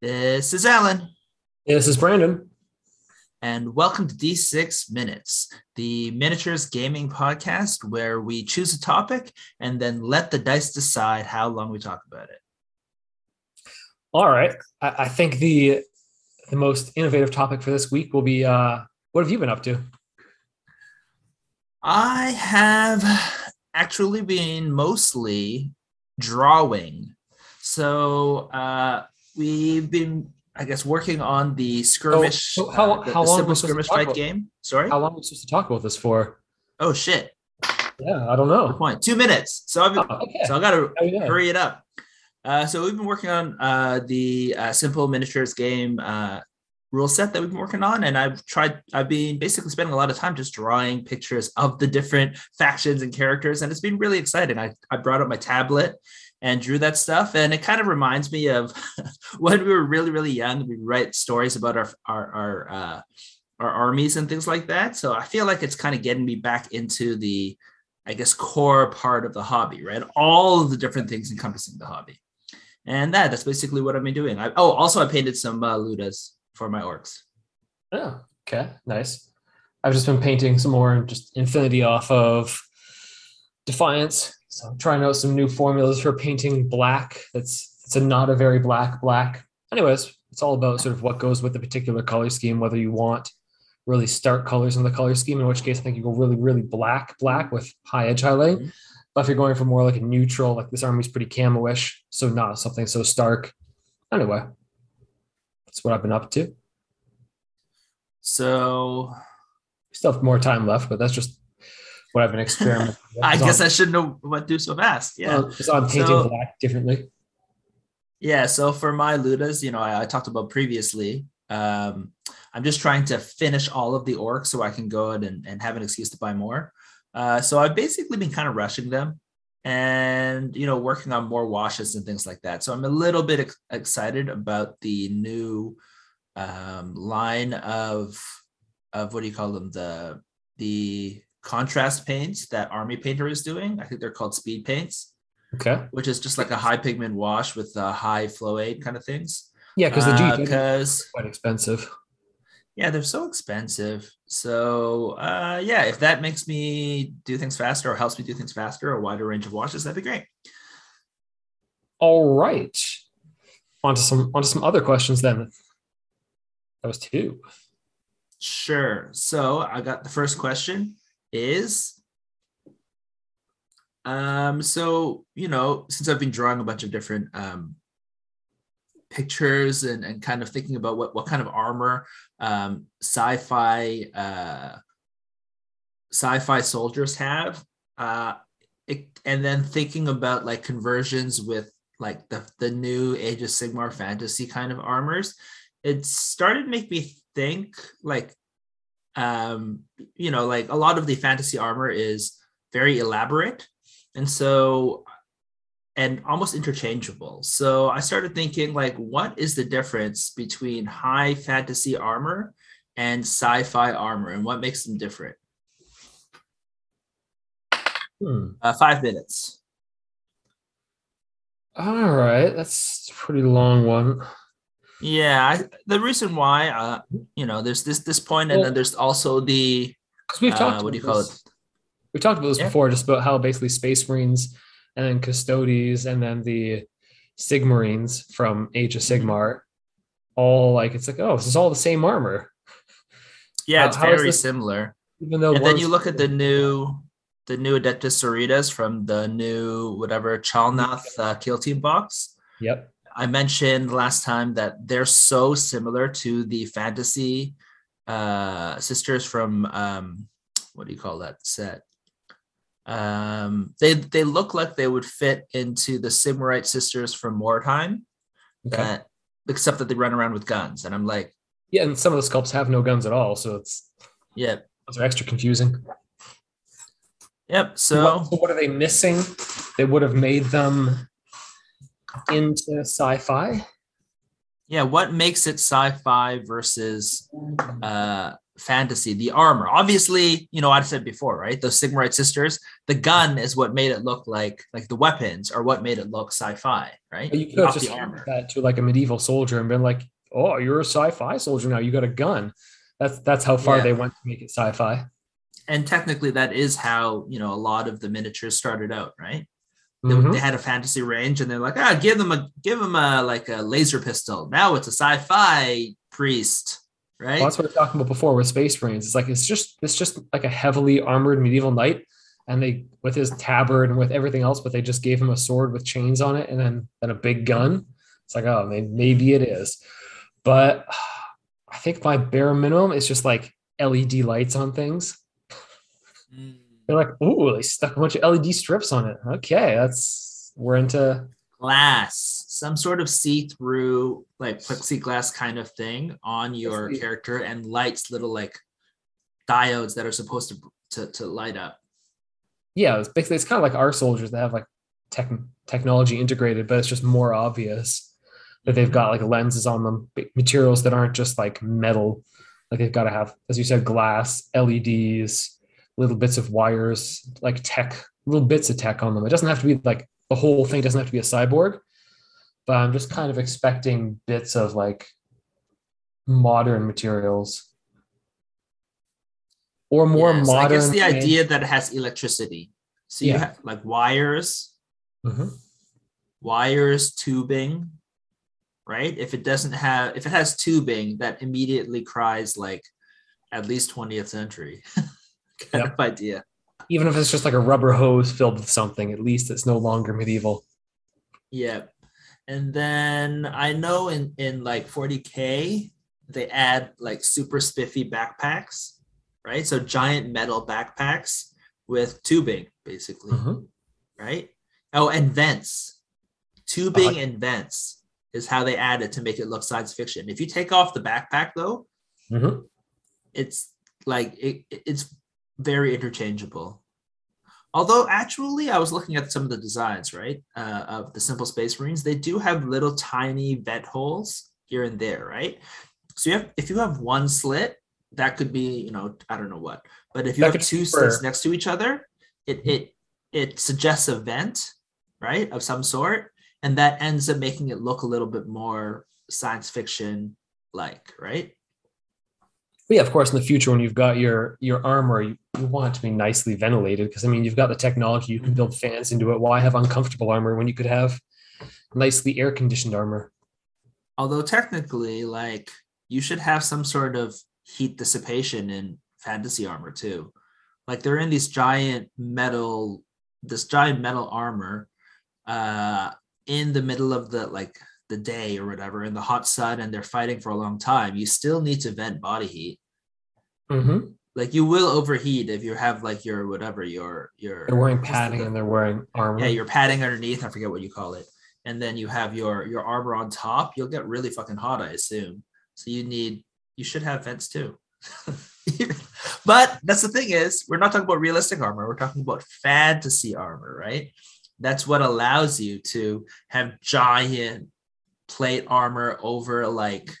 This is Alan. This is Brandon. And welcome to D6 Minutes, the miniatures gaming podcast where we choose a topic and then let the dice decide how long we talk about it. All right. I, I think the the most innovative topic for this week will be uh, what have you been up to? I have actually been mostly drawing. So uh, we've been, I guess, working on the skirmish, so how- uh, the, how the long simple was skirmish fight about? game. Sorry. How long are we supposed to talk about this for? Oh shit! Yeah, I don't Good know. point. Two minutes. So I've been, Oh, okay. so I got to Oh, yeah. hurry it up. Uh, so we've been working on uh, the uh, simple miniatures game uh, rule set that we've been working on, and I've tried. I've been basically spending a lot of time just drawing pictures of the different factions and characters, and it's been really exciting. I I brought up my tablet and drew that stuff, and it kind of reminds me of when we were really really young. We write stories about our our our uh, our armies and things like that. So I feel like it's kind of getting me back into the I guess core part of the hobby, right? All the different things encompassing the hobby. And that that's basically what I've been doing. I, oh, also I painted some uh, Lootas for my orcs. Oh, okay, nice. I've just been painting some more just infinity off of Defiance. So I'm trying out some new formulas for painting black. That's it's a not a very black black. Anyways, it's all about sort of what goes with the particular color scheme, whether you want really stark colors in the color scheme, in which case I think you go really, really black, black with high edge highlight. Mhm. But if you're going for more like a neutral, like this army's pretty camo-ish, so not something so stark. Anyway, that's what I've been up to. So We still have more time left, but that's just what I've been experimenting with. I guess on- I shouldn't know what to do so fast. Yeah. uh, it's on painting So- black differently. Yeah, so for my Lootas, you know, I, I talked about previously. Um, I'm just trying to finish all of the orcs so I can go out and, and have an excuse to buy more. Uh, so I've basically been kind of rushing them and you know working on more washes and things like that. So I'm a little bit ex- excited about the new um, line of of what do you call them the the contrast paints that Army Painter is doing. I think they're called speed paints Okay. which is just like a high pigment wash with a high flow aid kind of things. Yeah, because the G because quite expensive. yeah, they're so expensive. So uh, yeah, if that makes me do things faster or helps me do things faster, a wider range of washes, that'd be great. All right. On to some on to some other questions then. That was two. Sure. So I got the first question is um so you know since I've been drawing a bunch of different um pictures and, and kind of thinking about what, what kind of armor um sci-fi uh sci-fi soldiers have uh it, and then thinking about like conversions with like the the new age of sigmar fantasy kind of armors it started to make me think like um you know like a lot of the fantasy armor is very elaborate and so and almost interchangeable so i started thinking like what is the difference between high fantasy armor and sci-fi armor and what makes them different Hmm. uh, five minutes All right. That's a pretty long one. Yeah I, the reason why uh you know there's this this point and Well- then there's also the Because we've uh, talked what do you about call this- it We've talked about this Yeah. before, just about how basically Space Marines and then Custodes and then the Sigmarines from Age of Mhm. Sigmar, all like it's like, oh, this is all the same armor. yeah How- it's how very similar Even though and then you look at the new the new adeptus sororitas from the new whatever chalnath uh, kill team box Yep. I mentioned last time that they're so similar to the fantasy uh sisters from um what do you call that set um they they look like they would fit into the Sigmarite sisters from Mordheim, Okay. that except that they run around with guns and i'm like yeah, and some of the sculpts have no guns at all, so it's yeah those are extra confusing. yep So, so what, so what are they missing? They would have made them into sci-fi. yeah what makes it sci-fi versus uh fantasy, the armor. Obviously, you know, I said before, right? Those Sigmarite sisters, the gun is what made it look like like the weapons are what made it look sci-fi, right? You could have just armor that to like a medieval soldier and been like, "Oh, you're a sci-fi soldier now. You got a gun." That's that's how far yeah. they went to make it sci-fi. And technically, that is how you know a lot of the miniatures started out, right? Mm-hmm. They, had a fantasy range, and they're like, "Ah, give them a give them a like a laser pistol." Now it's a sci-fi priest right? Well, that's what we are talking about before with Space Marines. It's like it's just it's just like a heavily armored medieval knight, and they with his tabard and with everything else, but they just gave him a sword with chains on it, and then then a big gun. It's like oh, maybe it is, but I think my bare minimum is just like LED lights on things. Mm. They're like, ooh, they stuck a bunch of LED strips on it. Okay, that's we're into glass, some sort of see-through like plexiglass kind of thing on your character and lights little like diodes that are supposed to to, to light up. Yeah, it's basically it's kind of like our soldiers that have like tech, technology integrated, but it's just more obvious that they've mm-hmm. got like lenses on them, materials that aren't just like metal. Like they've got to have, as you said, glass, LEDs, little bits of wires, like tech, little bits of tech on them. It doesn't have to be like the whole thing doesn't have to be a cyborg, but I'm just kind of expecting bits of like modern materials or more modern. I guess the idea that it has electricity. So you yeah. have like wires, mm-hmm. wires, tubing, right? If it doesn't have, if it has tubing, that immediately cries like at least 20th century kind yep. of idea even if it's just like a rubber hose filled with something, at least it's no longer medieval. Yeah. And then I know in, in like 40K, they add like super spiffy backpacks, right? So giant metal backpacks with tubing, basically, mm-hmm. right? Oh, and vents. Tubing uh, and vents is how they add it to make it look science fiction. If you take off the backpack, though, mm-hmm. it's like it, it's very interchangeable. Although actually, I was looking at some of the designs, right, uh, of the simple Space Marines. They do have little tiny vent holes here and there, right? So you have, if you have one slit, that could be, you know, I don't know what. But if you that have two slits next to each other, it it it suggests a vent, right, of some sort, and that ends up making it look a little bit more science fiction like, right? But yeah, of course, in the future, when you've got your your armor, you, you want it to be nicely ventilated because I mean, you've got the technology, you can build fans into it. Why have uncomfortable armor when you could have nicely air conditioned armor? Although technically, like you should have some sort of heat dissipation in fantasy armor too. Like they're in these giant metal, this giant metal armor, uh, in the middle of the like the day or whatever in the hot sun and they're fighting for a long time, you still need to vent body heat. Mm-hmm. Like you will overheat if you have like your whatever your your. They're wearing padding the, and they're wearing armor. Yeah, you're padding underneath. I forget what you call it. And then you have your your armor on top. You'll get really fucking hot, I assume. So you need you should have vents too. but that's the thing is we're not talking about realistic armor. We're talking about fantasy armor, right? That's what allows you to have giant plate armor over like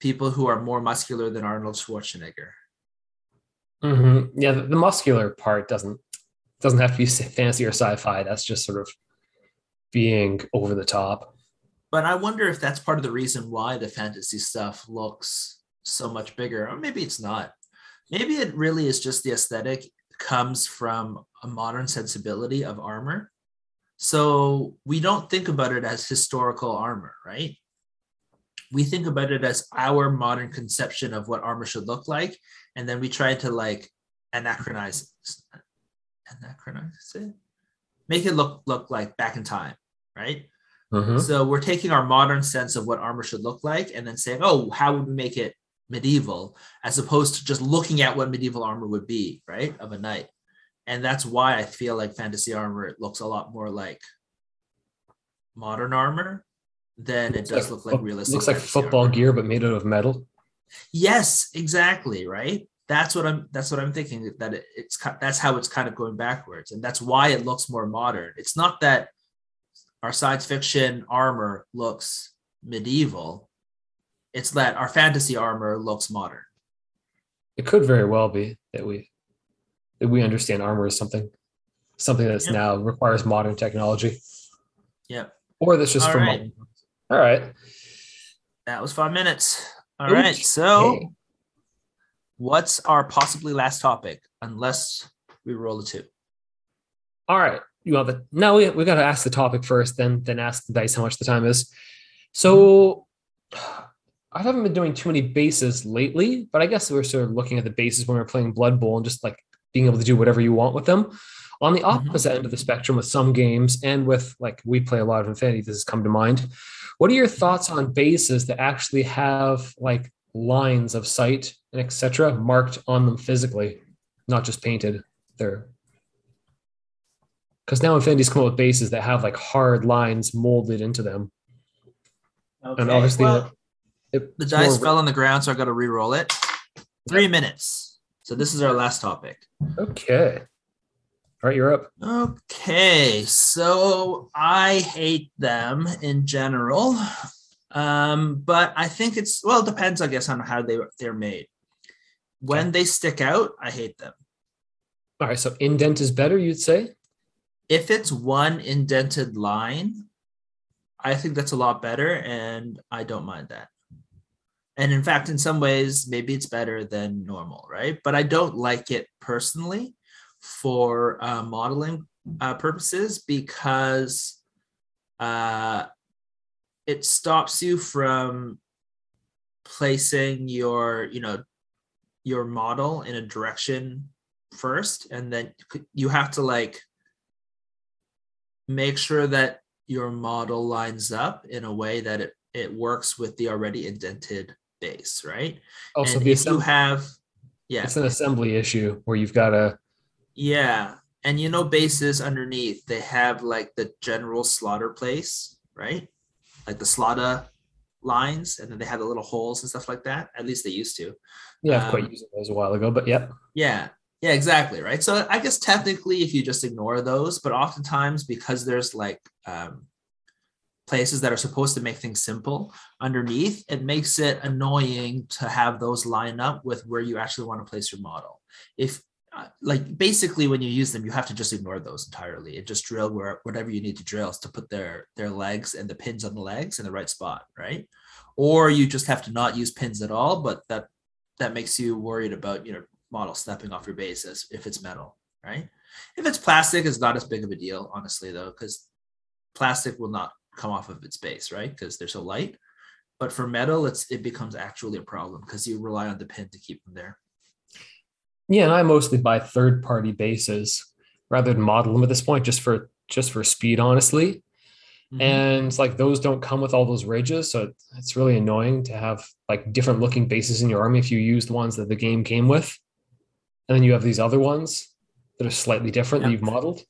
people who are more muscular than Arnold Schwarzenegger. Mm-hmm. Yeah, the, the, muscular part doesn't doesn't have to be fantasy or sci-fi. That's just sort of being over the top. But I wonder if that's part of the reason why the fantasy stuff looks so much bigger. Or maybe it's not. Maybe it really is just the aesthetic comes from a modern sensibility of armor so we don't think about it as historical armor, right? We think about it as our modern conception of what armor should look like. And then we try to like anachronize anachronize it, make it look look like back in time, right? Mm-hmm. So we're taking our modern sense of what armor should look like and then saying, oh, how would we make it medieval, as opposed to just looking at what medieval armor would be, right? Of a knight and that's why I feel like fantasy armor looks a lot more like modern armor than it does like, look like realistic. Looks like football armor. gear, but made out of metal. Yes, exactly. Right. That's what I'm. That's what I'm thinking. That it, it's that's how it's kind of going backwards, and that's why it looks more modern. It's not that our science fiction armor looks medieval. It's that our fantasy armor looks modern. It could very well be that we we understand armor is something something that's Yep. now requires modern technology, Yep. or that's just All for right. modern. All right. That was five minutes. All right. So, what's our possibly last topic? Unless we roll a two. All right. You want the no? We we got to ask the topic first, then then ask the dice how much the time is. So, I haven't been doing too many bases lately, but I guess we're sort of looking at the bases when we're playing Blood Bowl and just like being able to do whatever you want with them. On the Mhm. opposite end of the spectrum, with some games and with like we play a lot of Infinity, this has come to mind. What are your thoughts on bases that actually have like lines of sight and etc. marked on them physically, not just painted? They're because now Infinity's come up with bases that have like hard lines molded into them. And obviously, well, it- the dice more- fell on the ground, so I got to re-roll it. Three minutes. So this is our last topic. Okay. All right, you're up. Okay, so I hate them in general, um, but I think it's well, it depends, I guess, on how they they're made. When they stick out, I hate them. All right, so indent is better, you'd say? If it's one indented line, I think that's a lot better, and I don't mind that. And in fact, in some ways, maybe it's better than normal, right? But I don't like it personally for uh, modeling uh, purposes because uh, it stops you from placing your, you know, your model in a direction first, and then you have to like make sure that your model lines up in a way that it, it works with the already indented base, right? Also, and the if you have, yeah, it's an assembly issue where you've got a, yeah, and you know bases underneath they have like the general slaughter place, right? Like the slaughter lines, and then they have the little holes and stuff like that. At least they used to. yeah, I've quite Um, used those a while ago, but yep. Yeah, yeah, exactly, right. So I guess technically, if you just ignore those, but oftentimes because there's like um, places that are supposed to make things simple underneath, it makes it annoying to have those line up with where you actually want to place your model. If uh, like basically when you use them, you have to just ignore those entirely and just drill where whatever you need to drill is to put their their legs and the pins on the legs in the right spot, right? Or you just have to not use pins at all, but that that makes you worried about you know model stepping off your bases if it's metal, right? If it's plastic, it's not as big of a deal, honestly, though, because plastic will not come off of its base, right? Because they're so light. But for metal, it's it becomes actually a problem because you rely on the pin to keep them there. Yeah, and I mostly buy third party bases rather than model them at this point just for just for speed, honestly. Mhm. And like those don't come with all those ridges, so it's really annoying to have like different looking bases in your army if you use the ones that the game came with, and then you have these other ones that are slightly different that you've modeled.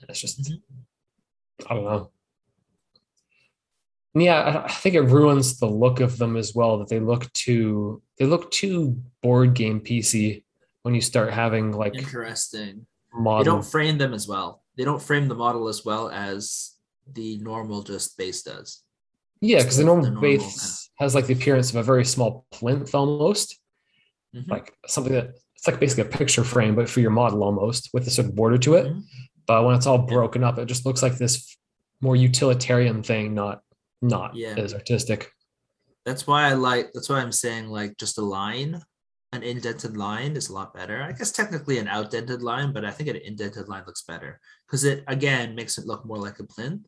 And It's just Mhm. I don't know. And yeah, I- think it ruins the look of them as well. That they look too they look too board game PC when you start having like Interesting. They don't frame them as well. They don't frame the model as well as the normal just base does. Yeah, because the the normal normal base has like the appearance of a very small plinth almost, Mhm. like something that it's like basically a picture frame, but for your model almost with a sort of border to it. Mhm. But when it's all broken up, it just looks like this more utilitarian thing, not not Yeah. as artistic. That's why I like. That's why I'm saying like just a line, an indented line is a lot better. I guess technically an outdented line, but I think an indented line looks better because it again makes it look more like a plinth,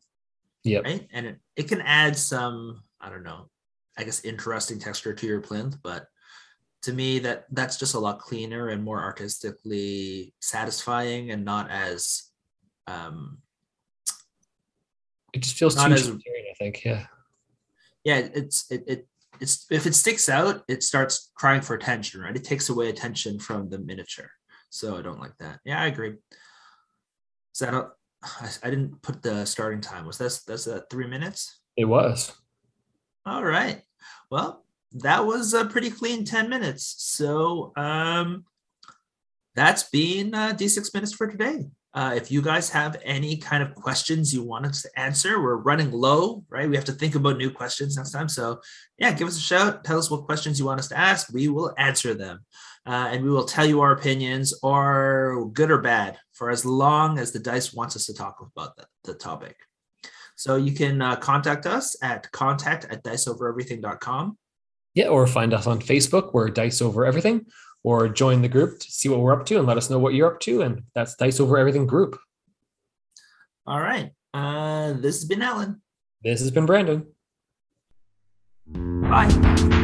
Yeah. right? And it, it can add some I don't know, I guess interesting texture to your plinth, but to me that that's just a lot cleaner and more artistically satisfying and not as um It just feels Not too as- think. Yeah. yeah it's it, it it's if it sticks out it starts crying for attention right? It takes away attention from the miniature. So i don't like that. Yeah i agree. Is that a, I, I didn't put the starting time. Was that's that's that three minutes? It was. all right. Well that was a pretty clean 10 minutes. So um that's been uh, d6 minutes for today Uh, if you guys have any kind of questions you want us to answer, we're running low, right? We have to think about new questions next time. So, yeah, give us a shout. Tell us what questions you want us to ask. We will answer them. Uh, and we will tell you our opinions, or good or bad, for as long as the dice wants us to talk about the, the topic. So you can uh, contact us at contact at diceovereverything.com. Yeah, or find us on Facebook. We're Dice Over Everything or join the group to see what we're up to and let us know what you're up to. And that's Dice Over Everything group. All right. Uh, this has been Alan. This has been Brandon. Bye.